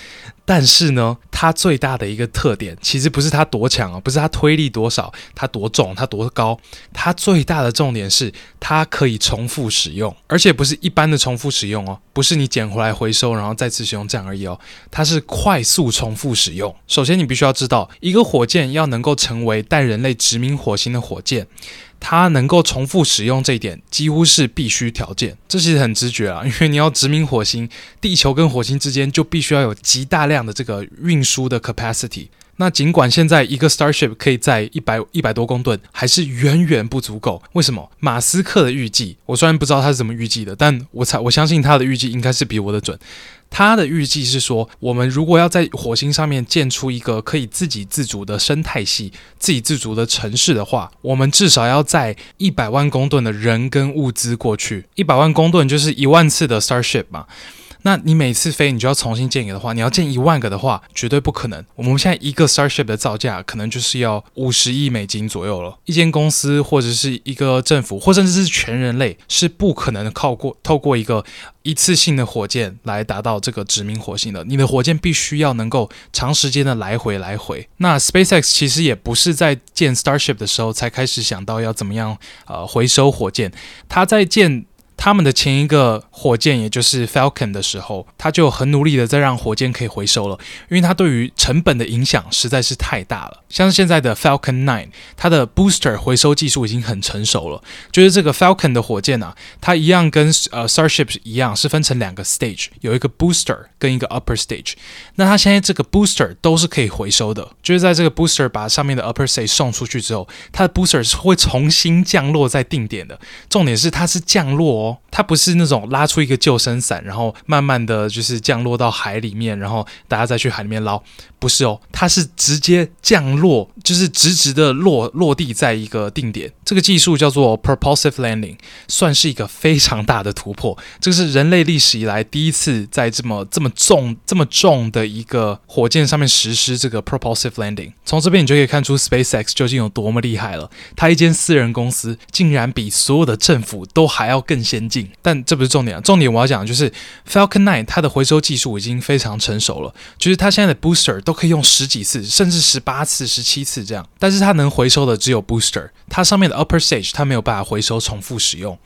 但是呢，它最大的一个特点，其实不是它多强啊，不是它推力多少，它多重，它多高，它最大的重点是它可以重复使用，而且不是一般的重复使用哦，不是你捡回来回收然后再次使用这样而已哦，它是快速重复使用。首先，你必须要知道，一个火箭要能够成为带人类殖民火星的火箭。它能够重复使用这一点，几乎是必须条件。这其实很直觉啊，因为你要殖民火星，地球跟火星之间就必须要有极大量的这个运输的 capacity。那尽管现在一个 Starship 可以载一百一百多公吨，还是远远不足够。为什么？马斯克的预计，我虽然不知道他是怎么预计的，但我猜我相信他的预计应该是比我的准。他的预计是说，我们如果要在火星上面建出一个可以自给自足的生态系、自给自足的城市的话，我们至少要载一百万公吨的人跟物资过去。一百万公吨就是一万次的 Starship 嘛。那你每次飞，你就要重新建一个的话，你要建一万个的话，绝对不可能。我们现在一个 Starship 的造价可能就是要五十亿美金左右了。一间公司或者是一个政府，或甚至是全人类，是不可能靠过透过一个一次性的火箭来达到这个殖民火星的。你的火箭必须要能够长时间的来回来回。那 SpaceX 其实也不是在建 Starship 的时候才开始想到要怎么样呃回收火箭，他在建。他们的前一个火箭，也就是 Falcon 的时候，他就很努力的在让火箭可以回收了，因为它对于成本的影响实在是太大了。像现在的 Falcon 9，它的 booster 回收技术已经很成熟了。就是这个 Falcon 的火箭啊，它一样跟呃 Starship 一样，是分成两个 stage，有一个 booster 跟一个 upper stage。那它现在这个 booster 都是可以回收的，就是在这个 booster 把上面的 upper stage 送出去之后，它的 booster 是会重新降落在定点的。重点是它是降落哦。它不是那种拉出一个救生伞，然后慢慢的就是降落到海里面，然后大家再去海里面捞，不是哦，它是直接降落，就是直直的落落地在一个定点。这个技术叫做 propulsive landing，算是一个非常大的突破。这个是人类历史以来第一次在这么这么重这么重的一个火箭上面实施这个 propulsive landing。从这边你就可以看出 SpaceX 究竟有多么厉害了。它一间私人公司竟然比所有的政府都还要更先。进，但这不是重点啊！重点我要讲的就是 Falcon 9它的回收技术已经非常成熟了，就是它现在的 booster 都可以用十几次，甚至十八次、十七次这样，但是它能回收的只有 booster，它上面的 upper stage 它没有办法回收重复使用。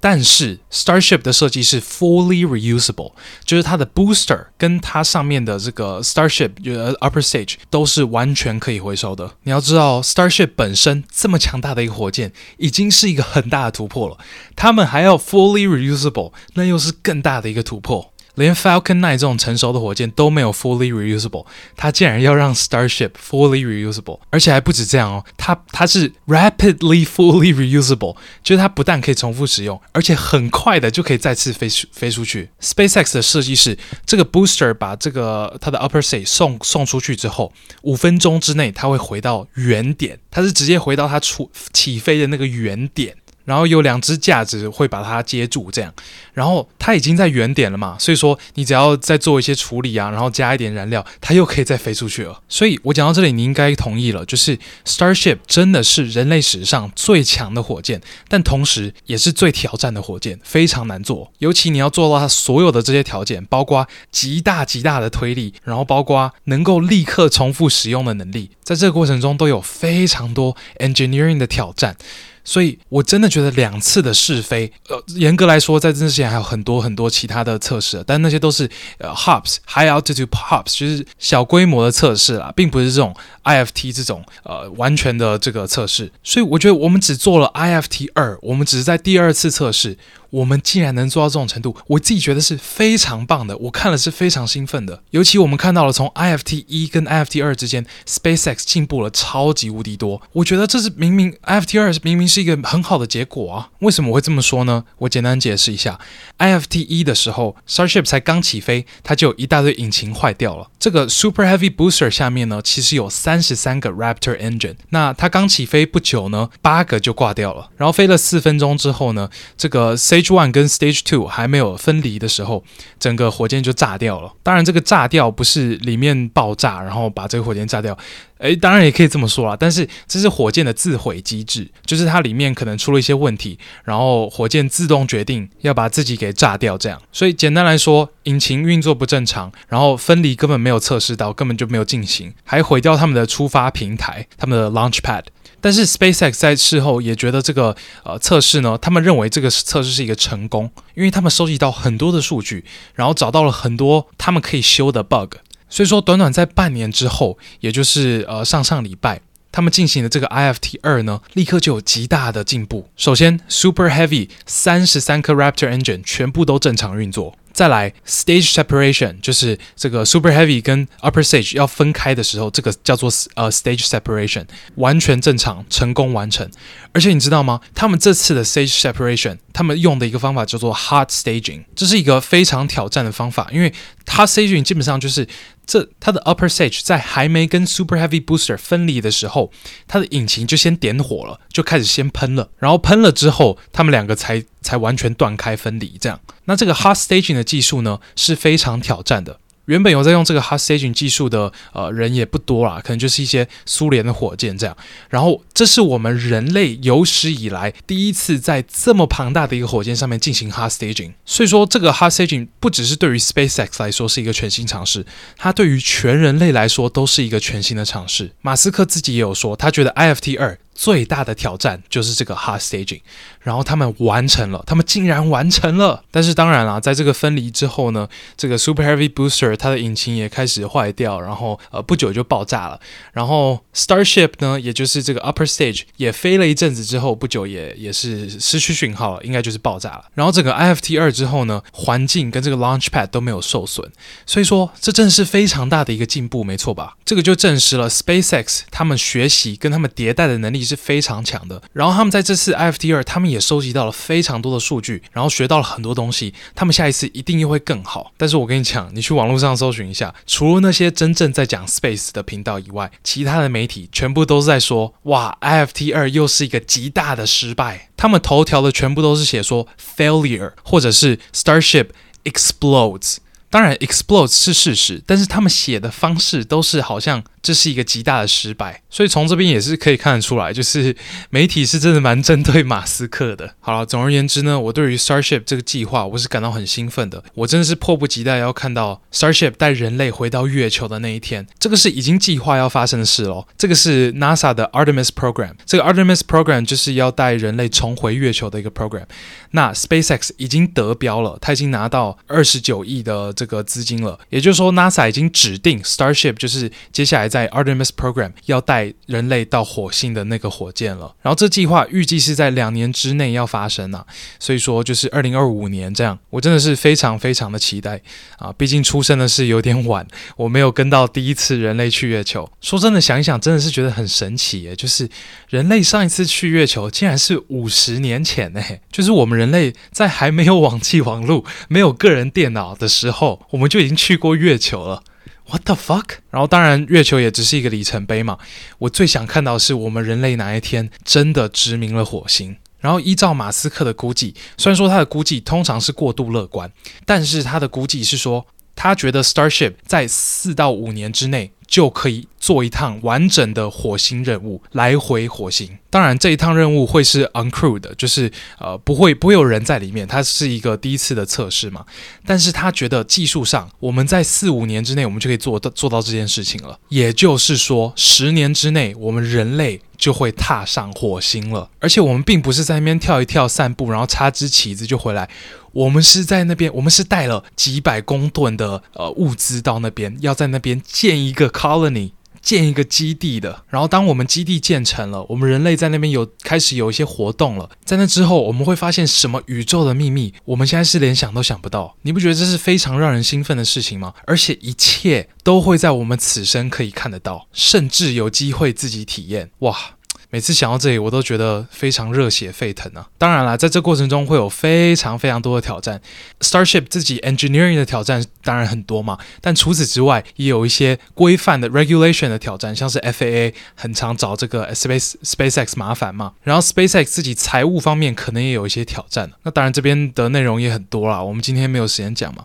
但是 Starship 的设计是 fully reusable，就是它的 booster 跟它上面的这个 Starship 呃 upper stage 都是完全可以回收的。你要知道，Starship 本身这么强大的一个火箭，已经是一个很大的突破了。他们还要 fully reusable，那又是更大的一个突破。连 Falcon 9这种成熟的火箭都没有 fully reusable，它竟然要让 Starship fully reusable，而且还不止这样哦，它它是 rapidly fully reusable，就是它不但可以重复使用，而且很快的就可以再次飞出飞出去。SpaceX 的设计是，这个 booster 把这个它的 upper stage 送送出去之后，五分钟之内它会回到原点，它是直接回到它出起飞的那个原点。然后有两只架子会把它接住，这样，然后它已经在原点了嘛，所以说你只要再做一些处理啊，然后加一点燃料，它又可以再飞出去了。所以我讲到这里，你应该同意了，就是 Starship 真的是人类史上最强的火箭，但同时也是最挑战的火箭，非常难做。尤其你要做到它所有的这些条件，包括极大极大的推力，然后包括能够立刻重复使用的能力，在这个过程中都有非常多 engineering 的挑战。所以，我真的觉得两次的试飞，呃，严格来说，在这之前还有很多很多其他的测试，但那些都是呃 hops high altitude hops，就是小规模的测试啦，并不是这种 IFT 这种呃完全的这个测试。所以，我觉得我们只做了 IFT 二，我们只是在第二次测试。我们竟然能做到这种程度，我自己觉得是非常棒的。我看了是非常兴奋的，尤其我们看到了从 IFT 一跟 IFT 二之间，SpaceX 进步了超级无敌多。我觉得这是明明 IFT 二明明是一个很好的结果啊！为什么会这么说呢？我简单解释一下：IFT 一的时候，Starship 才刚起飞，它就有一大堆引擎坏掉了。这个 Super Heavy Booster 下面呢，其实有三十三个 Raptor Engine，那它刚起飞不久呢，八个就挂掉了。然后飞了四分钟之后呢，这个 C Stage One 跟 Stage Two 还没有分离的时候，整个火箭就炸掉了。当然，这个炸掉不是里面爆炸，然后把这个火箭炸掉。诶，当然也可以这么说啦。但是这是火箭的自毁机制，就是它里面可能出了一些问题，然后火箭自动决定要把自己给炸掉，这样。所以简单来说，引擎运作不正常，然后分离根本没有测试到，根本就没有进行，还毁掉他们的出发平台，他们的 Launch Pad。但是 SpaceX 在事后也觉得这个呃测试呢，他们认为这个测试是一个成功，因为他们收集到很多的数据，然后找到了很多他们可以修的 bug。所以说，短短在半年之后，也就是呃上上礼拜，他们进行的这个 IFT 二呢，立刻就有极大的进步。首先，Super Heavy 三十三颗 Raptor engine 全部都正常运作。再来，stage separation 就是这个 super heavy 跟 upper stage 要分开的时候，这个叫做呃 stage separation，完全正常，成功完成。而且你知道吗？他们这次的 stage separation，他们用的一个方法叫做 hot staging，这是一个非常挑战的方法，因为它 staging 基本上就是这它的 upper stage 在还没跟 super heavy booster 分离的时候，它的引擎就先点火了，就开始先喷了，然后喷了之后，他们两个才才完全断开分离，这样。那这个 hot staging 的技术呢，是非常挑战的。原本有在用这个 hot staging 技术的呃人也不多啦，可能就是一些苏联的火箭这样。然后这是我们人类有史以来第一次在这么庞大的一个火箭上面进行 hot staging。所以说这个 hot staging 不只是对于 SpaceX 来说是一个全新尝试，它对于全人类来说都是一个全新的尝试。马斯克自己也有说，他觉得 IFT 二。最大的挑战就是这个 hot staging，然后他们完成了，他们竟然完成了。但是当然啦，在这个分离之后呢，这个 Super Heavy Booster 它的引擎也开始坏掉，然后呃不久就爆炸了。然后 Starship 呢，也就是这个 Upper Stage 也飞了一阵子之后，不久也也是失去讯号了，应该就是爆炸了。然后整个 IFT 二之后呢，环境跟这个 Launch Pad 都没有受损，所以说这正是非常大的一个进步，没错吧？这个就证实了 SpaceX 他们学习跟他们迭代的能力。是非常强的。然后他们在这次 IFT 二，他们也也收集到了非常多的数据，然后学到了很多东西。他们下一次一定又会更好。但是我跟你讲，你去网络上搜寻一下，除了那些真正在讲 space 的频道以外，其他的媒体全部都在说：哇，IFT 二又是一个极大的失败。他们头条的全部都是写说 failure，或者是 Starship explodes。当然，explodes 是事实，但是他们写的方式都是好像。这是一个极大的失败，所以从这边也是可以看得出来，就是媒体是真的蛮针对马斯克的。好了，总而言之呢，我对于 Starship 这个计划，我是感到很兴奋的。我真的是迫不及待要看到 Starship 带人类回到月球的那一天。这个是已经计划要发生的事喽。这个是 NASA 的 Artemis Program，这个 Artemis Program 就是要带人类重回月球的一个 program。那 SpaceX 已经得标了，他已经拿到二十九亿的这个资金了，也就是说 NASA 已经指定 Starship 就是接下来。在 Artemis Program 要带人类到火星的那个火箭了。然后这计划预计是在两年之内要发生啊，所以说就是二零二五年这样。我真的是非常非常的期待啊！毕竟出生的是有点晚，我没有跟到第一次人类去月球。说真的，想一想真的是觉得很神奇耶，就是人类上一次去月球竟然是五十年前呢，就是我们人类在还没有网际网路、没有个人电脑的时候，我们就已经去过月球了。What the fuck？然后当然，月球也只是一个里程碑嘛。我最想看到的是我们人类哪一天真的殖民了火星。然后依照马斯克的估计，虽然说他的估计通常是过度乐观，但是他的估计是说，他觉得 Starship 在四到五年之内。就可以做一趟完整的火星任务，来回火星。当然，这一趟任务会是 uncrewed 的，就是呃不会不会有人在里面，它是一个第一次的测试嘛。但是他觉得技术上，我们在四五年之内，我们就可以做到做到这件事情了。也就是说，十年之内，我们人类就会踏上火星了。而且我们并不是在那边跳一跳、散步，然后插支旗子就回来。我们是在那边，我们是带了几百公吨的呃物资到那边，要在那边建一个 colony，建一个基地的。然后当我们基地建成了，我们人类在那边有开始有一些活动了。在那之后，我们会发现什么宇宙的秘密，我们现在是连想都想不到。你不觉得这是非常让人兴奋的事情吗？而且一切都会在我们此生可以看得到，甚至有机会自己体验。哇！每次想到这里，我都觉得非常热血沸腾啊！当然了，在这过程中会有非常非常多的挑战，Starship 自己 engineering 的挑战当然很多嘛，但除此之外，也有一些规范的 regulation 的挑战，像是 FAA 很常找这个 Space SpaceX 麻烦嘛，然后 SpaceX 自己财务方面可能也有一些挑战。那当然这边的内容也很多啦，我们今天没有时间讲嘛。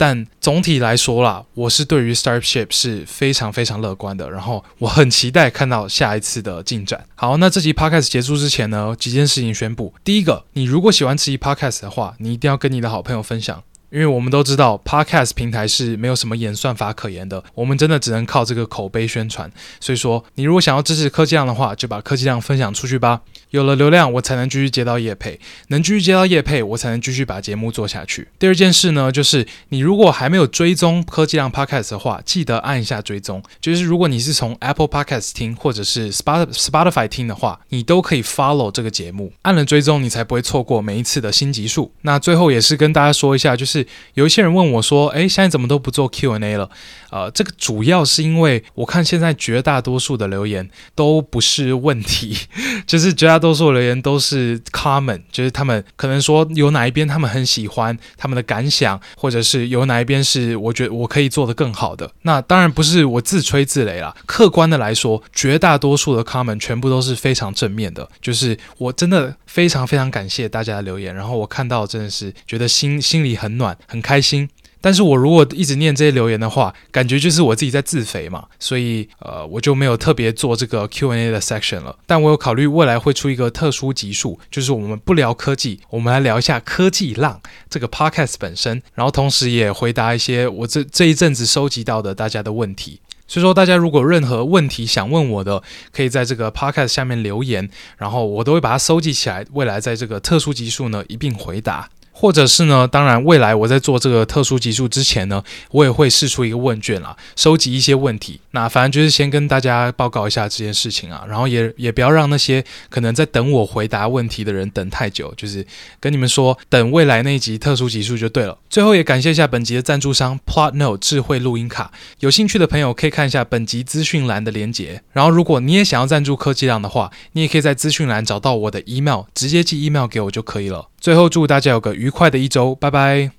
但总体来说啦，我是对于 Starship 是非常非常乐观的，然后我很期待看到下一次的进展。好，那这集 Podcast 结束之前呢，几件事情宣布。第一个，你如果喜欢这集 Podcast 的话，你一定要跟你的好朋友分享。因为我们都知道，Podcast 平台是没有什么演算法可言的，我们真的只能靠这个口碑宣传。所以说，你如果想要支持科技量的话，就把科技量分享出去吧。有了流量，我才能继续接到业配，能继续接到业配，我才能继续把节目做下去。第二件事呢，就是你如果还没有追踪科技量 Podcast 的话，记得按一下追踪。就是如果你是从 Apple Podcast 听，或者是 Spotify 听的话，你都可以 follow 这个节目。按了追踪，你才不会错过每一次的新集数。那最后也是跟大家说一下，就是。有一些人问我说：“诶，现在怎么都不做 Q&A 了？”呃，这个主要是因为我看现在绝大多数的留言都不是问题，就是绝大多数留言都是 comment，就是他们可能说有哪一边他们很喜欢，他们的感想，或者是有哪一边是我觉得我可以做得更好的。那当然不是我自吹自擂啦，客观的来说，绝大多数的 comment 全部都是非常正面的，就是我真的非常非常感谢大家的留言，然后我看到真的是觉得心心里很暖。很开心，但是我如果一直念这些留言的话，感觉就是我自己在自肥嘛，所以呃，我就没有特别做这个 Q&A 的 section 了。但我有考虑未来会出一个特殊集数，就是我们不聊科技，我们来聊一下科技浪这个 podcast 本身，然后同时也回答一些我这这一阵子收集到的大家的问题。所以说，大家如果任何问题想问我的，可以在这个 podcast 下面留言，然后我都会把它收集起来，未来在这个特殊集数呢一并回答。或者是呢，当然，未来我在做这个特殊集数之前呢，我也会试出一个问卷啦，收集一些问题。那反正就是先跟大家报告一下这件事情啊，然后也也不要让那些可能在等我回答问题的人等太久，就是跟你们说，等未来那一集特殊集数就对了。最后也感谢一下本集的赞助商 Plotnote 智慧录音卡，有兴趣的朋友可以看一下本集资讯栏的连结。然后如果你也想要赞助科技量的话，你也可以在资讯栏找到我的 email，直接寄 email 给我就可以了。最后祝大家有个愉快的一周，拜拜。